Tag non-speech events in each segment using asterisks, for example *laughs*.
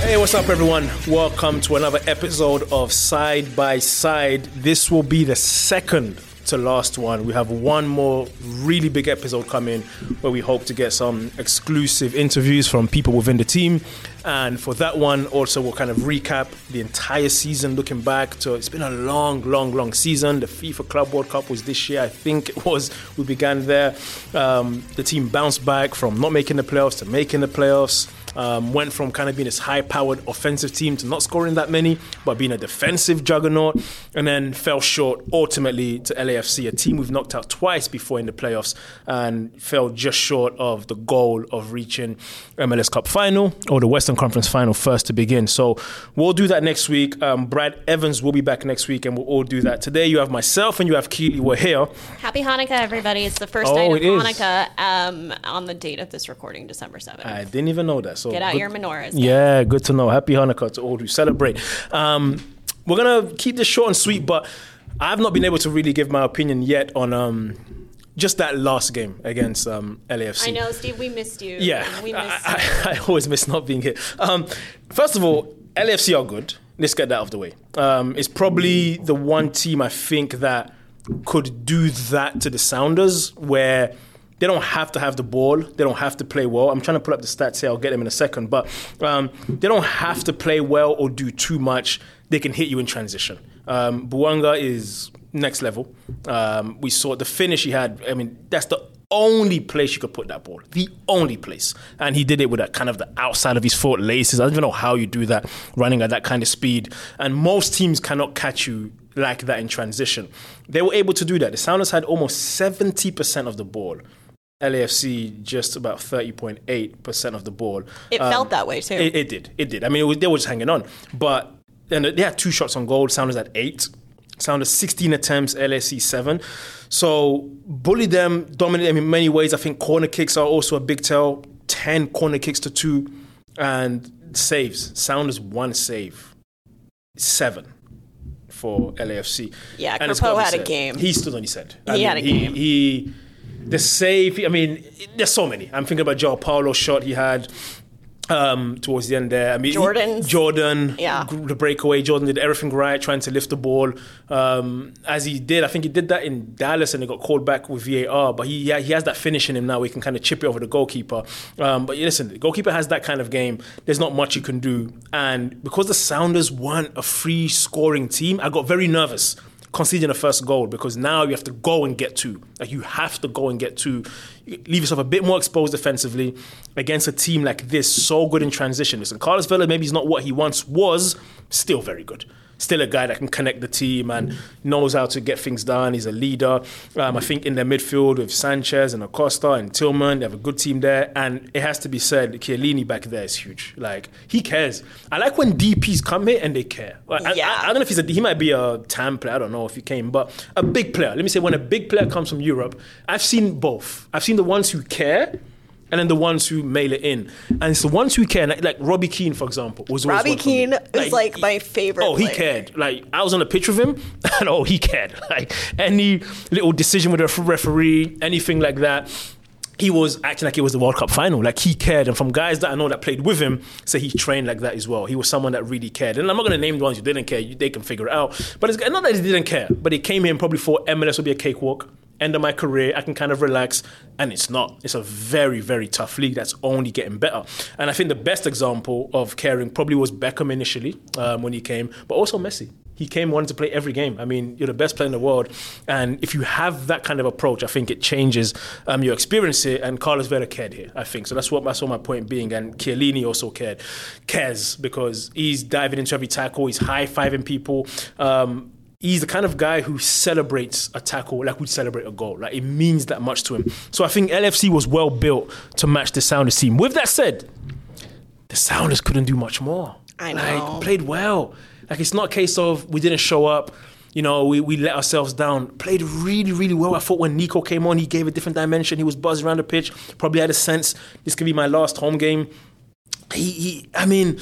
Hey, what's up, everyone? Welcome to another episode of Side by Side. This will be the second to last one. We have one more really big episode coming where we hope to get some exclusive interviews from people within the team. And for that one, also, we'll kind of recap the entire season looking back to it's been a long, long, long season. The FIFA Club World Cup was this year, I think it was. We began there. Um, the team bounced back from not making the playoffs to making the playoffs. Um, went from kind of being this high powered offensive team to not scoring that many, but being a defensive juggernaut, and then fell short ultimately to LAFC, a team we've knocked out twice before in the playoffs, and fell just short of the goal of reaching MLS Cup final or the Western Conference final first to begin. So we'll do that next week. Um, Brad Evans will be back next week, and we'll all do that. Today you have myself and you have Keely. We're here. Happy Hanukkah, everybody. It's the first Oh, night of. Hanukkah um, on the date of this recording, December 7th. I didn't even know that. So Get out good- your menorahs. Yeah, good to know. Happy Hanukkah to all who celebrate. Um, we're gonna keep this short and sweet, but I've not been able to really give my opinion yet on um, just that last game against um, LAFC. I know, Steve, we missed you. Yeah, We missed I. I, I always miss not being here. Um, first of all, LAFC are good. Let's get that out of the way. Um, it's probably the one team I think that could do that to the Sounders, where they don't have to have the ball, they don't have to play well. I'm trying to pull up the stats here. I'll get them in a second, but um, they don't have to play well or do too much. They can hit you in transition. Um, Bouanga is next level. Um, we saw the finish he had. I mean, that's the only place you could put that ball. The only place. And he did it with that kind of the outside of his foot laces. I don't even know how you do that running at that kind of speed. And most teams cannot catch you like that in transition. They were able to do that. The Sounders had almost 70% of the ball. LAFC just about 30.8% of the ball. It um, felt that way, too. It, it did. It did. I mean, it was, they were just hanging on. But and they had two shots on goal. Sounders at eight. Sounders 16 attempts, LSC 7. So bully them, dominate them in many ways. I think corner kicks are also a big tell. 10 corner kicks to two. And saves. Sounders one save. Seven for LAFC. Yeah, And had a game. He stood on his head. He had a he, game. He, the save, I mean, there's so many. I'm thinking about Joao Paulo shot he had um, towards the end there. I mean, Jordan's- Jordan, Yeah. the breakaway. Jordan did everything right, trying to lift the ball. Um, as he did, I think he did that in Dallas and he got called back with VAR. But he yeah, he has that finish in him now. Where he can kind of chip it over the goalkeeper. Um, but listen, the goalkeeper has that kind of game. There's not much you can do. And because the Sounders weren't a free scoring team, I got very nervous conceding a first goal because now you have to go and get two. Like you have to go and get two. Leave yourself a bit more exposed defensively against a team like this, so good in transition. Listen, Carlos Vela maybe he's not what he once was, still very good. Still a guy that can connect the team and knows how to get things done. He's a leader. Um, I think in their midfield with Sanchez and Acosta and Tillman, they have a good team there. And it has to be said, Chiellini back there is huge. Like he cares. I like when DPs come here and they care. Like, I- Yeah. I, I don't know if he's a he might be a TAM player. I don't know if he came, but a big player. Let me say when a big player comes from Europe, I've seen both. I've seen the ones who care. And then the ones who mail it in, and it's the ones who care. Like, like Robbie Keane, for example, was always Robbie for. Keane is like my favorite Oh, he player. cared. Like I was on a pitch with him, *laughs* and oh, he cared. *laughs* Like any little decision with a referee, anything like that. He was acting like it was the World Cup final. Like he cared, and from guys that I know that played with him, say he trained like that as well. He was someone that really cared. And I'm not going to name the ones who didn't care. You- They can figure it out. But it's not that he didn't care, but he came here and probably thought MLS would be a cakewalk. End of my career, I can kind of relax, and it's not. It's a very, very tough league that's only getting better. And I think the best example of caring probably was Beckham initially um, when he came, but also Messi. He came wanting to play every game. I mean, you're the best player in the world, and if you have that kind of approach, I think it changes um, your experience here. And Carlos Vela cared here, I think. So that's what that's what my point being. And Chiellini also cared, cares because he's diving into every tackle. He's high fiving people. Um, he's the kind of guy who celebrates a tackle like we celebrate a goal. Like it means that much to him. So I think LFC was well built to match the Sounders team. With that said, the Sounders couldn't do much more. I know. Like, played well. Like, it's not a case of we didn't show up. You know, we, we let ourselves down. Played really, really well. I thought when Nico came on, he gave a different dimension. He was buzzing around the pitch. Probably had a sense this could be my last home game. He, he I mean,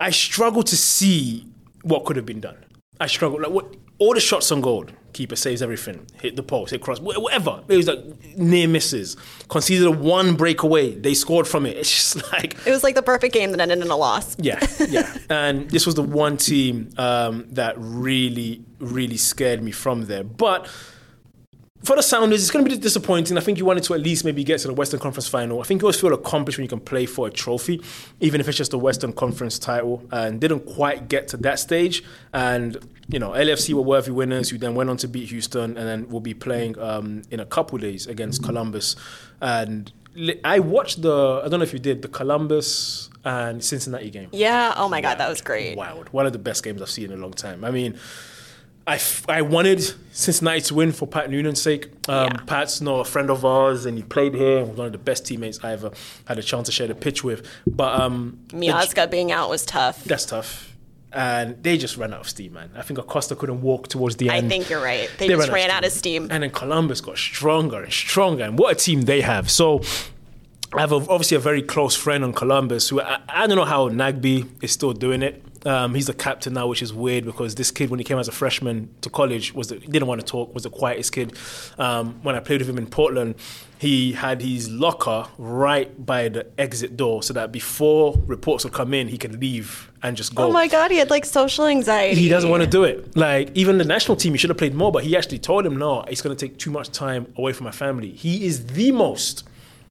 I struggle to see what could have been done. I struggle. Like what all the shots on goal, keeper saves everything, hit the post, hit cross, whatever. It was like near misses. Conceded a one breakaway, they scored from it. *laughs* It's just like It was like the perfect game that ended in a loss. yeah, yeah. *laughs* and this was the one team um, that really, really scared me from there. But for the Sounders, it's going to be disappointing. I think you wanted to at least maybe get to the Western Conference final. I think you always feel accomplished when you can play for a trophy, even if it's just a Western Conference title. And didn't quite get to that stage. And you know, LFC were worthy winners, who then went on to beat Houston, and then will be playing um, in a couple days against Columbus. And I watched the, I don't know if you did, the Columbus and Cincinnati game. Yeah. Oh my God, that was great. Wild. One of the best games I've seen in a long time. I mean, I, f- I wanted Cincinnati to win for Pat Noonan's sake. Um, Yeah. Pat's not a friend of ours, and he played here. And was one of the best teammates I ever had a chance to share the pitch with. But um, Miazga being out was tough. that's tough. And they just ran out of steam, man. I think Acosta couldn't walk towards the end. I think you're right. They, They just ran ran out out of of steam. And then Columbus got stronger and stronger. And what a team they have. So I have a, obviously a very close friend on Columbus who I, I don't know how Nagbe is still doing it. Um, he's the captain now, which is weird because this kid, when he came as a freshman to college, was the, didn't want to talk. Was the quietest kid. Um, when I played with him in Portland, he had his locker right by the exit door, so that before reports would come in, he could leave and just go Oh my God, he had like social anxiety. he doesn't want to do it. Like even the national team, he should have played more, but he actually told him, "No, it's going to take too much time away from my family." He is the most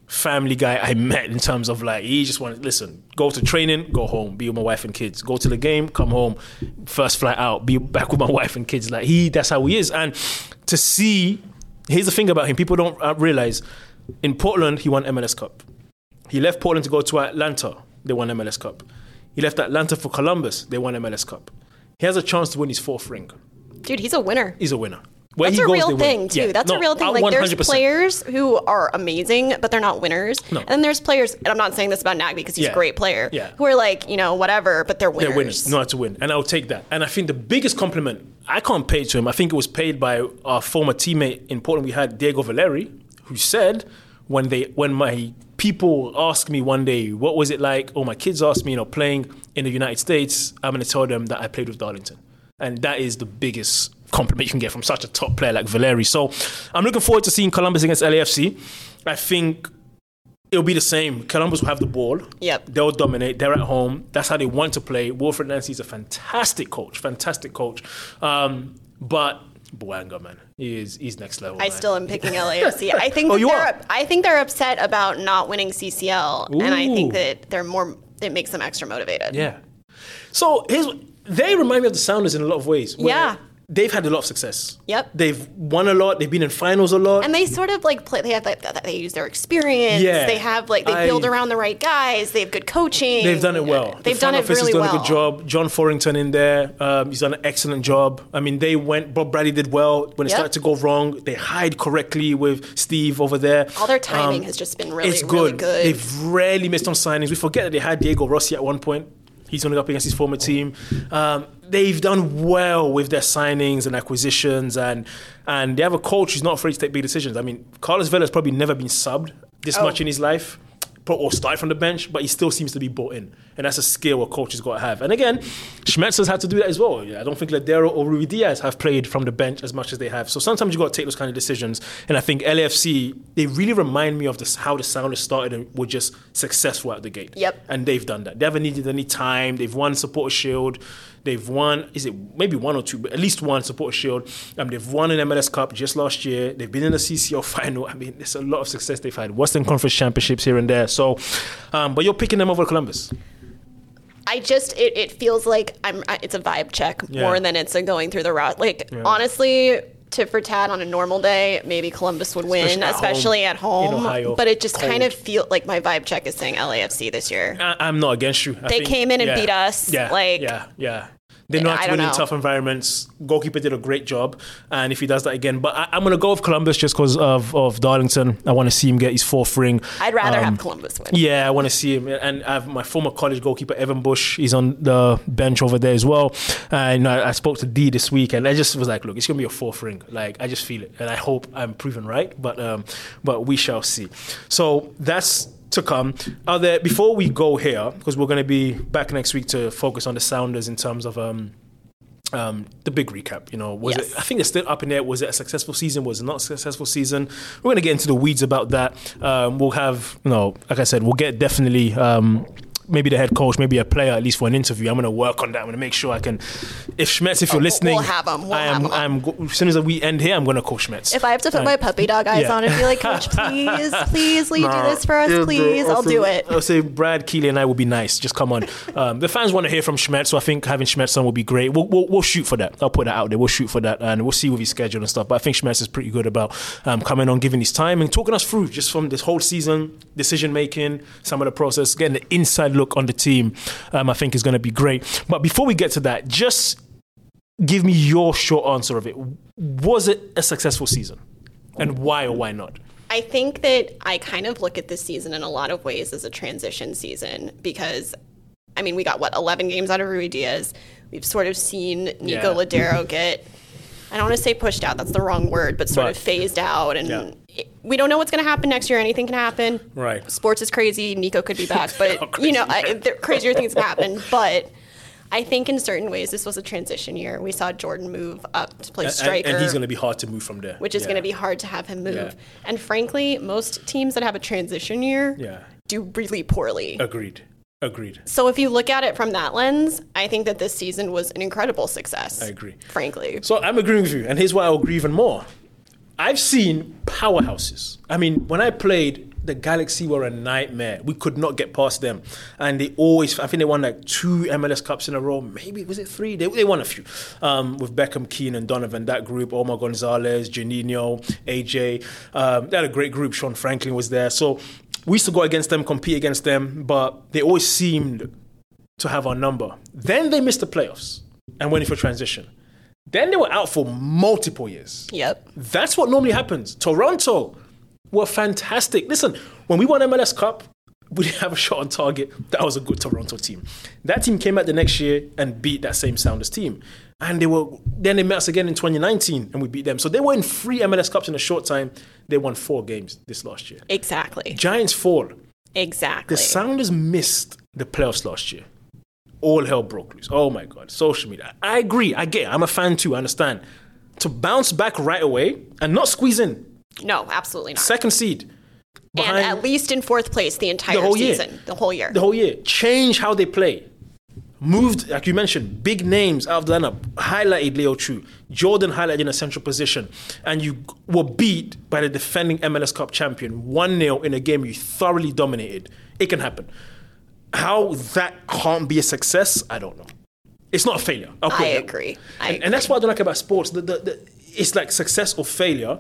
family guy I met in terms of like he just wanted listen, go to training, go home, be with my wife and kids, go to the game, come home, first flight out, be back with my *laughs* wife and kids. Like he, that's how he is. And to see, here's the thing about him: people don't uh, realize. In Portland, he won MLS Cup. He left Portland to go to Atlanta. They won MLS Cup. He left Atlanta for Columbus. They won MLS Cup. He has a chance to win his fourth ring. Dude, he's a winner. He's a winner. Where That's a goes, real thing too. Yeah. That's No, a real thing. Like there's 100%. players who are amazing, but they're not winners. No. And then there's players, and I'm not saying this about Nagbe because he's Yeah. a great player. Yeah. Who are like, you know, whatever, but they're winners. They're winners, know how to win, and I'll take that. And I think the biggest compliment I can't pay to him. I think it was paid by our former teammate in Portland. We had Diego Valeri, who said when they when my people ask me one day what was it like, or my kids ask me, you know, playing in the United States, I'm going to tell them that I played with Darlington, and that is the biggest compliment you can get from such a top player like Valeri. So I'm looking forward to seeing Columbus against LAFC. I think it'll be the same. Columbus will have the ball. Yep. They'll dominate. They're at home. That's how they want to play. Wilfried Nancy is a fantastic coach. Fantastic coach. Um, but Bouanga, man, he is he's next level. I man. still am *laughs* picking LAFC. I think Oh, they're up- I think they're upset about not winning CCL, and I think that they're more. It makes them extra motivated. Yeah. So here's they remind me of the Sounders in a lot of ways. Yeah. They've had a lot of success. Yep. They've won a lot. They've been in finals a lot. And they sort of like play. They have like they use their experience. Yeah. They have like they I- build around the right guys. They have good coaching. They've done it well. The They've done front it really done well. a good job. John Thorrington in there, um, he's done an excellent job. I mean, they went. Bob Bradley did well when it Yep. started to go wrong. They hide correctly with Steve over there. All their timing has just been really, it's really good. good. They've rarely missed on signings. We forget that they had Diego Rossi at one point. He's going up against his former team. Um, they've done well with their signings and acquisitions, and and they have a coach who's not afraid to take big decisions. I mean, Carlos Vela has probably never been subbed this Oh. much in his life, or started from the bench, but he still seems to be bought in, and that's a skill a coach has got to have. And again, Schmetzer's had to do that as well. I don't think Lodeiro or Ruidíaz have played from the bench as much as they have. So sometimes you've got to take those kind of decisions. And I think LAFC they really remind me of this, how the Sounders started and were just successful out the gate. Yep. And they've done that. They haven't needed any time. They've won Supporter Shield. They've won, is it maybe one or two, but at least one Supporter Shield. Um, they've won an MLS Cup just last year. They've been in the CCL *laughs* final. I mean, there's a lot of success they've had. Western Conference Championships here and there. So, um, but you're picking them over Columbus. I just it, it feels like I'm it's a vibe check Yeah. more than it's a going through the route. Like honestly, tit for tat on a normal day, maybe Columbus would win, Especially at especially home at home. Ohio. But it just kind of feel like my vibe check is saying LAFC this year. I, I'm not against you. I They think- came in and yeah, beat us, Yeah, like- yeah, yeah. They know how to win in tough environments. Goalkeeper did a great job, and if he does that again, but I, I'm going to go with Columbus just because of of Darlington. I want to see him get his fourth ring. I'd rather Um, have Columbus win. Yeah, I want to see him. And I have my former college goalkeeper, Evan Bush. He's on the bench over there as well. And I, I spoke to D this week, and I just was like, look, it's going to be a fourth ring. Like, I just feel it. And I hope I'm proven right, but, um, but we shall see. So that's to come. Are there, before we go here, because we're going to be back next week to focus on the Sounders in terms of. Um, um, the big recap, you know, was Yes. it? I think it's still up in there. Was it a successful season? Was it not a successful season? We're gonna get into the weeds about that. Um, we'll have, you know, like I said, we'll get definitely um, maybe the head coach, maybe a player at least for an interview. I'm gonna work on that. I'm gonna make sure I can. If Schmetz, if you're Oh, listening, we'll have 'em. We'll I am. have 'em on. I'm. go- As soon as we end here, I'm gonna call Schmetz. If I have to put And- my puppy dog eyes Yeah. on and be like, Coach, *laughs* please, please, will you do this for us, Yeah, bro. please? I'll say- do it. I'll say Brad Keeley and I will be nice. Just come on. *laughs* Um, the fans want to hear from Schmetz, so I think having Schmetz on will be great. We'll, we'll, we'll shoot for that. I'll put that out there. We'll shoot for that, and we'll see with his schedule and stuff. But I think Schmetz is pretty good about um, coming on, giving his time, and talking us through just from this whole season, decision making, some of the process, getting the inside look on the team. Um, I think is going to be great. But before we get to that, just give me your short answer of it. Was it a successful season, and why or why not? I think that I kind of look at this season in a lot of ways as a transition season because, I mean, we got what 11 games out of Ruidíaz. We've sort of seen Nico Yeah. Lodeiro get, I don't want to say pushed out. That's the wrong word, but sort But- of phased out, and Yeah. We don't know what's going to happen next year. Anything can happen. Right. Sports is crazy. Nico could be *laughs* back, but *laughs* you know. I, there, crazier things can happen. But. I think in certain ways this was a transition year. We saw Jordan move up to play And- striker And, he's going to be hard to move from there. which is Yeah. going to be hard to have him move. Yeah. And frankly, most teams that have a transition year Yeah. do really poorly. Agreed. Agreed. So if you look at it from that lens, I think that this season was an incredible success. I agree. Frankly. So I'm agreeing with you, and here's why I'll agree even more. I've seen powerhouses. I mean, when I played, the Galaxy were a nightmare. We could not get past them, and they always. I think they won like two MLS Cups in a row. Maybe was it three? They, they won a few um, with Beckham, Keane, and Donovan. That group: Omar Gonzalez, Juninho, AJ. Um, they had a great group. Sean Franklin was there. So we used to go against them, compete against them, but they always seemed to have our number. Then they missed the playoffs and went in for transition. Then they were out for multiple years. Yep. That's what normally happens. Toronto were fantastic. Listen, when we won MLS Cup, we didn't have a shot on target. That was a good Toronto team. That team came out the next year and beat that same Sounders team. And they were then they met us again in 2019 and we beat them. So they were in three MLS Cups in a short time. They won four games this last year. Exactly. Giants fall. Exactly. The Sounders missed the playoffs last year. All hell broke loose. Oh my God. Social media. I agree. I get it. I'm a fan too. I understand. To bounce back right away and not squeeze in. no, absolutely not. Second seed. and at least in fourth place the entire year. season, the whole year. the whole year. Change how they play. Moved, like you mentioned, big names out of the lineup. Highlighted Leo Chu. Jordan highlighted in a central position. And you were beat by the defending MLS Cup champion 1 0 in a game you thoroughly dominated. It can happen. How that can't be a success, I don't know. It's not a failure. I it that way. agree. And, and that's what I don't like about sports. The, the, the, it's like success or failure.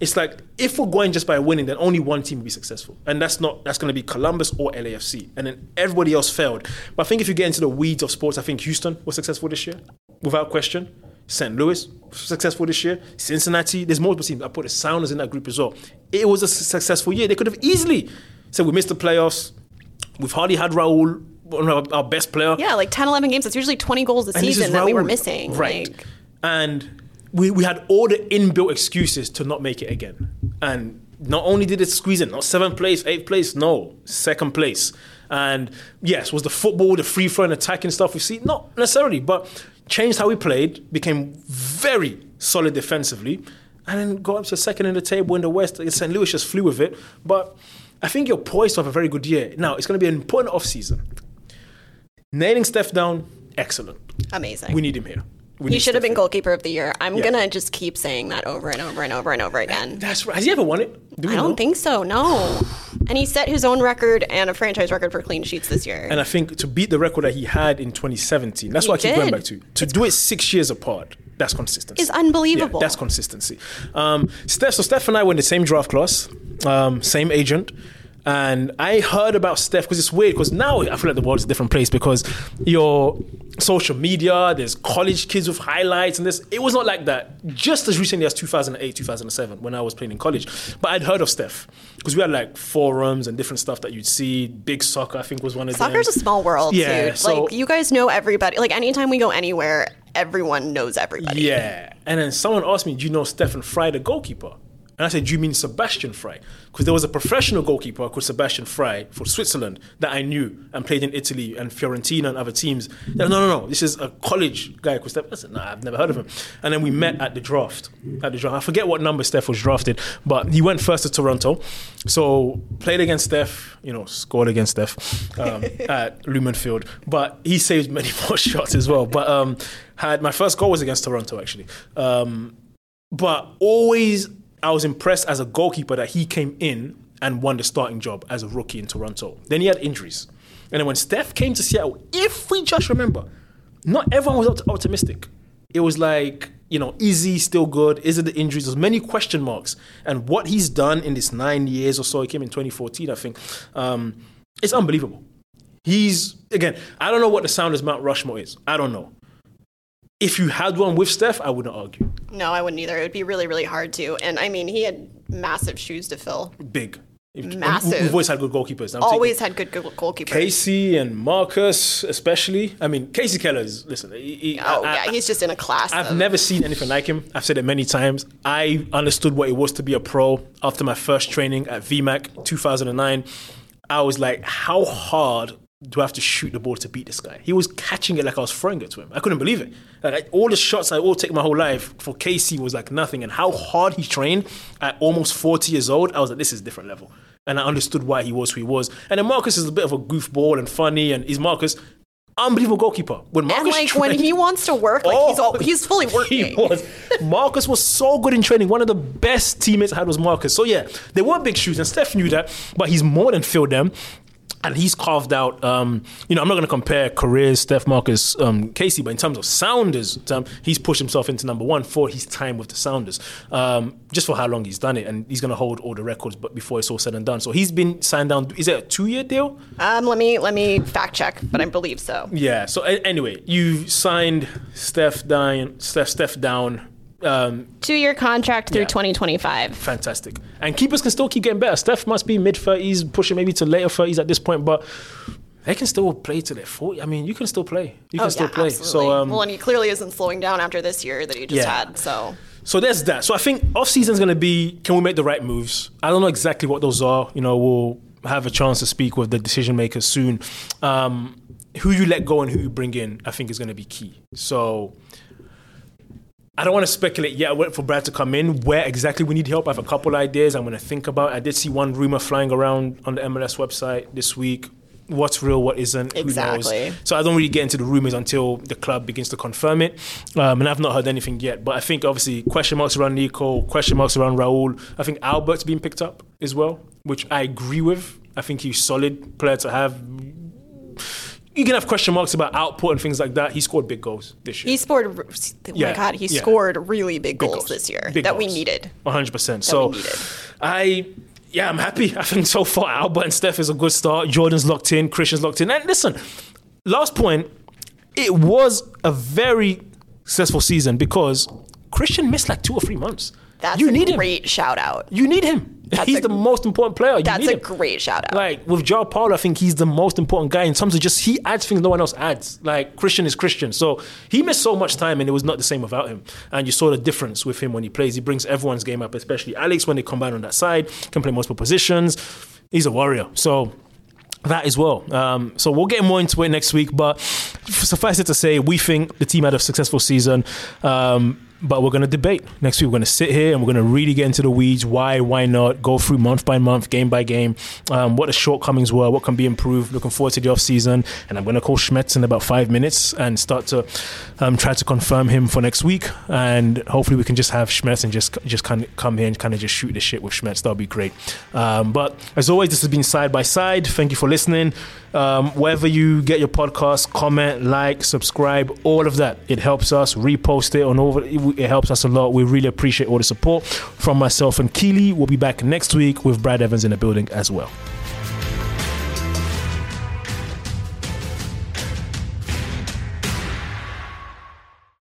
It's like if we're going just by winning, then only one team will be successful, and that's not that's going to be Columbus or LAFC, and then everybody else failed. But I think if you get into the weeds of sports, I think Houston was successful this year, without question. St. Louis successful this year. Cincinnati, there's multiple teams. I put the Sounders in that group as well. It was a successful year. They could have easily said we missed the playoffs. We've hardly had Raul, one of our, our best player. yeah, like 10, 11 games. It's usually 20 goals a And season that we were missing. Right. Like, and we, we had all the inbuilt excuses to not make it again. And not only did it squeeze in, not seventh place, eighth place, no, second place. And yes, was the football, the free flowing attacking stuff we see? Not necessarily, but changed how we played, became very solid defensively, and then got up to second in the table in the West. St. Louis just flew with it. But I think you're poised to have a very good year. Now, it's going to be an important off season. Nailing Steph down, excellent. amazing. We need him here. We he need should have been goalkeeper of the year. I'm Yeah. gonna just keep saying that over and over and over and over again. That's right. Has he ever won it? Do I don't think so. No. And he set his own record and a franchise record for clean sheets this year. And I think to beat the record that he had in 2017, that's He what I keep going back to. To do it six years apart, that's consistency. It's unbelievable. Yeah, that's consistency. Um, Steph, so Steph and I were in the same draft class, um, same agent. And I heard about Steph because it's weird because now I feel like the world is a different place because your social media, there's college kids with highlights and this. It was not like that just as recently as 2008, 2007 when I was playing in college. But I'd heard of Steph because we had like forums and different stuff that you'd see. Big soccer, I think, was one of them. Soccer's a small world, Yeah, too. so- like you guys know everybody. Like anytime we go anywhere, everyone knows everybody. Yeah. And then someone asked me, Do you know Stefan Frei, the goalkeeper? And I said, Do you mean Sebastian Frey? Because there was a professional goalkeeper called Sebastian Frey for Switzerland that I knew and played in Italy and Fiorentina and other teams. Like, no, no, no. This is a college guy called Steph. I said, No, I've never heard of him. And then we met at the draft. At the draft. I forget what number Steph was drafted, but he went first to Toronto. So played against Steph, you know, scored against Steph um, *laughs* at Lumen Field. But he saved many *laughs* more shots as well. But um, had my first goal was against Toronto actually. Um, but always I was impressed as a goalkeeper that he came in and won the starting job as a rookie in Toronto. Then he had injuries. And then when Steph came to Seattle, if we just remember, not everyone was optimistic. It was like, you know, is he still good? Is it the injuries? There's many question marks. And what he's done in this nine years or so, he came in 2014, I think, um, it's unbelievable. He's, again, I don't know what the Sounders Mount Rushmore is. I don't know. If you had one with Steph, I wouldn't argue. No, I wouldn't either. It would be really, really hard to. And I mean, he had massive shoes to fill. Big. Massive. We've always had good goalkeepers. I'm Always had good goalkeepers. Kasey and Marcus, especially. I mean, Kasey Keller is, listen, he, he- oh I- yeah, I- he's just in a class. I've of- never seen anything like him. I've said it many times. I understood what it was to be a pro after my first training at VMAC 2009. I was like, how hard do I have to shoot the ball to beat this guy? He was catching it like I was throwing it to him. I couldn't believe it. Like I- all the shots I all take my whole life for Kasey was like nothing. And how hard he trained at almost 40 years old, I was like, this is a different level. And I understood why he was who he was. And then Marcus is a bit of a goofball and funny, and he's Marcus. Unbelievable goalkeeper. When Marcus and like *laughs* when he wants to work, like he's all, oh, he's fully working. he was. Marcus was so good in training. One of the best teammates I had was Marcus. So yeah, they were big shoes, and Steph knew that, but he's more than filled them. And he's carved out. Um, you know, I'm not going to compare careers, Steph, Marcus, um, Kasey, but in terms of Sounders, um, he's pushed himself into number one for his time with the Sounders. Um, just for how long he's done it, and he's going to hold all the records. But before it's all said and done, so he's been signed down. Is it a two year deal? Um, let me let me fact check, but I believe so. Yeah. So a- anyway, you signed Steph down. Steph, Steph down. Um, Two year contract through Yeah. 2025. fantastic. And keepers can still keep getting better. Steph must be mid 30s, pushing maybe to later 30s at this point, but they can still play to their 40. I mean, you can still play. You can Oh still yeah, play. absolutely. So, um, well, and he clearly isn't slowing down after this year that he just Yeah. had. So so there's that. So I think off season is going to be can we make the right moves? I don't know exactly what those are. You know, we'll have a chance to speak with the decision makers soon. Um, who you let go and who you bring in, I think is going to be key. So I don't want to speculate yet. I wait for Brad to come in. Where exactly we need help, I have a couple ideas I'm going to think about. I did see one rumor flying around on the MLS website this week. What's real, what isn't, who Exactly. knows? So I don't really get into the rumors until the club begins to confirm it. Um, and I've not heard anything yet. But I think obviously question marks around Nico, question marks around Raul. I think Albert's being picked up as well, which I agree with. I think he's a solid player to have. You can have question marks about output and things like that. He scored big goals this year. he scored. Oh Yeah, my God, he yeah. scored really big, Big goals, this year Big that we needed. 100%. so we. I yeah, I'm happy. *laughs* I think so far Albert and Steph is a good start. Jordan's locked in, Christian's locked in. And listen, last point, it was a very successful season because Christian missed like two or three months. That's you a need him. great shout out. You need him. he's a- the most important player. You That's a him. great shout out. Like with Joao Paulo, I think he's the most important guy in terms of just he adds things no one else adds. Like Christian is Christian, so he missed so much time and it was not the same without him. And you saw the difference with him when he plays. He brings everyone's game up, especially Alex when they combine on that side, can play multiple positions. He's a warrior. So that as well. Um, so we'll get more into it next week. But suffice it to say, we think the team had a successful season. Um, but we're going to debate next week. We're going to sit here and we're going to really get into the weeds. Why? Why not? Go through month by month, game by game. Um, what the shortcomings were. What can be improved. Looking forward to the off season. And I'm going to call Schmetz in about five minutes and start to um, try to confirm him for next week. And hopefully we can just have Schmetz and just just kind of come here and kind of just shoot the shit with Schmetz. That'll be great. Um, but as always, this has been side by side. Thank you for listening. Um, wherever you get your podcast, comment, like, subscribe, all of that. It helps us. Repost it on over. It, helps us a lot. We really appreciate all the support from myself and Keely. We'll be back next week with Brad Evans in the building as well.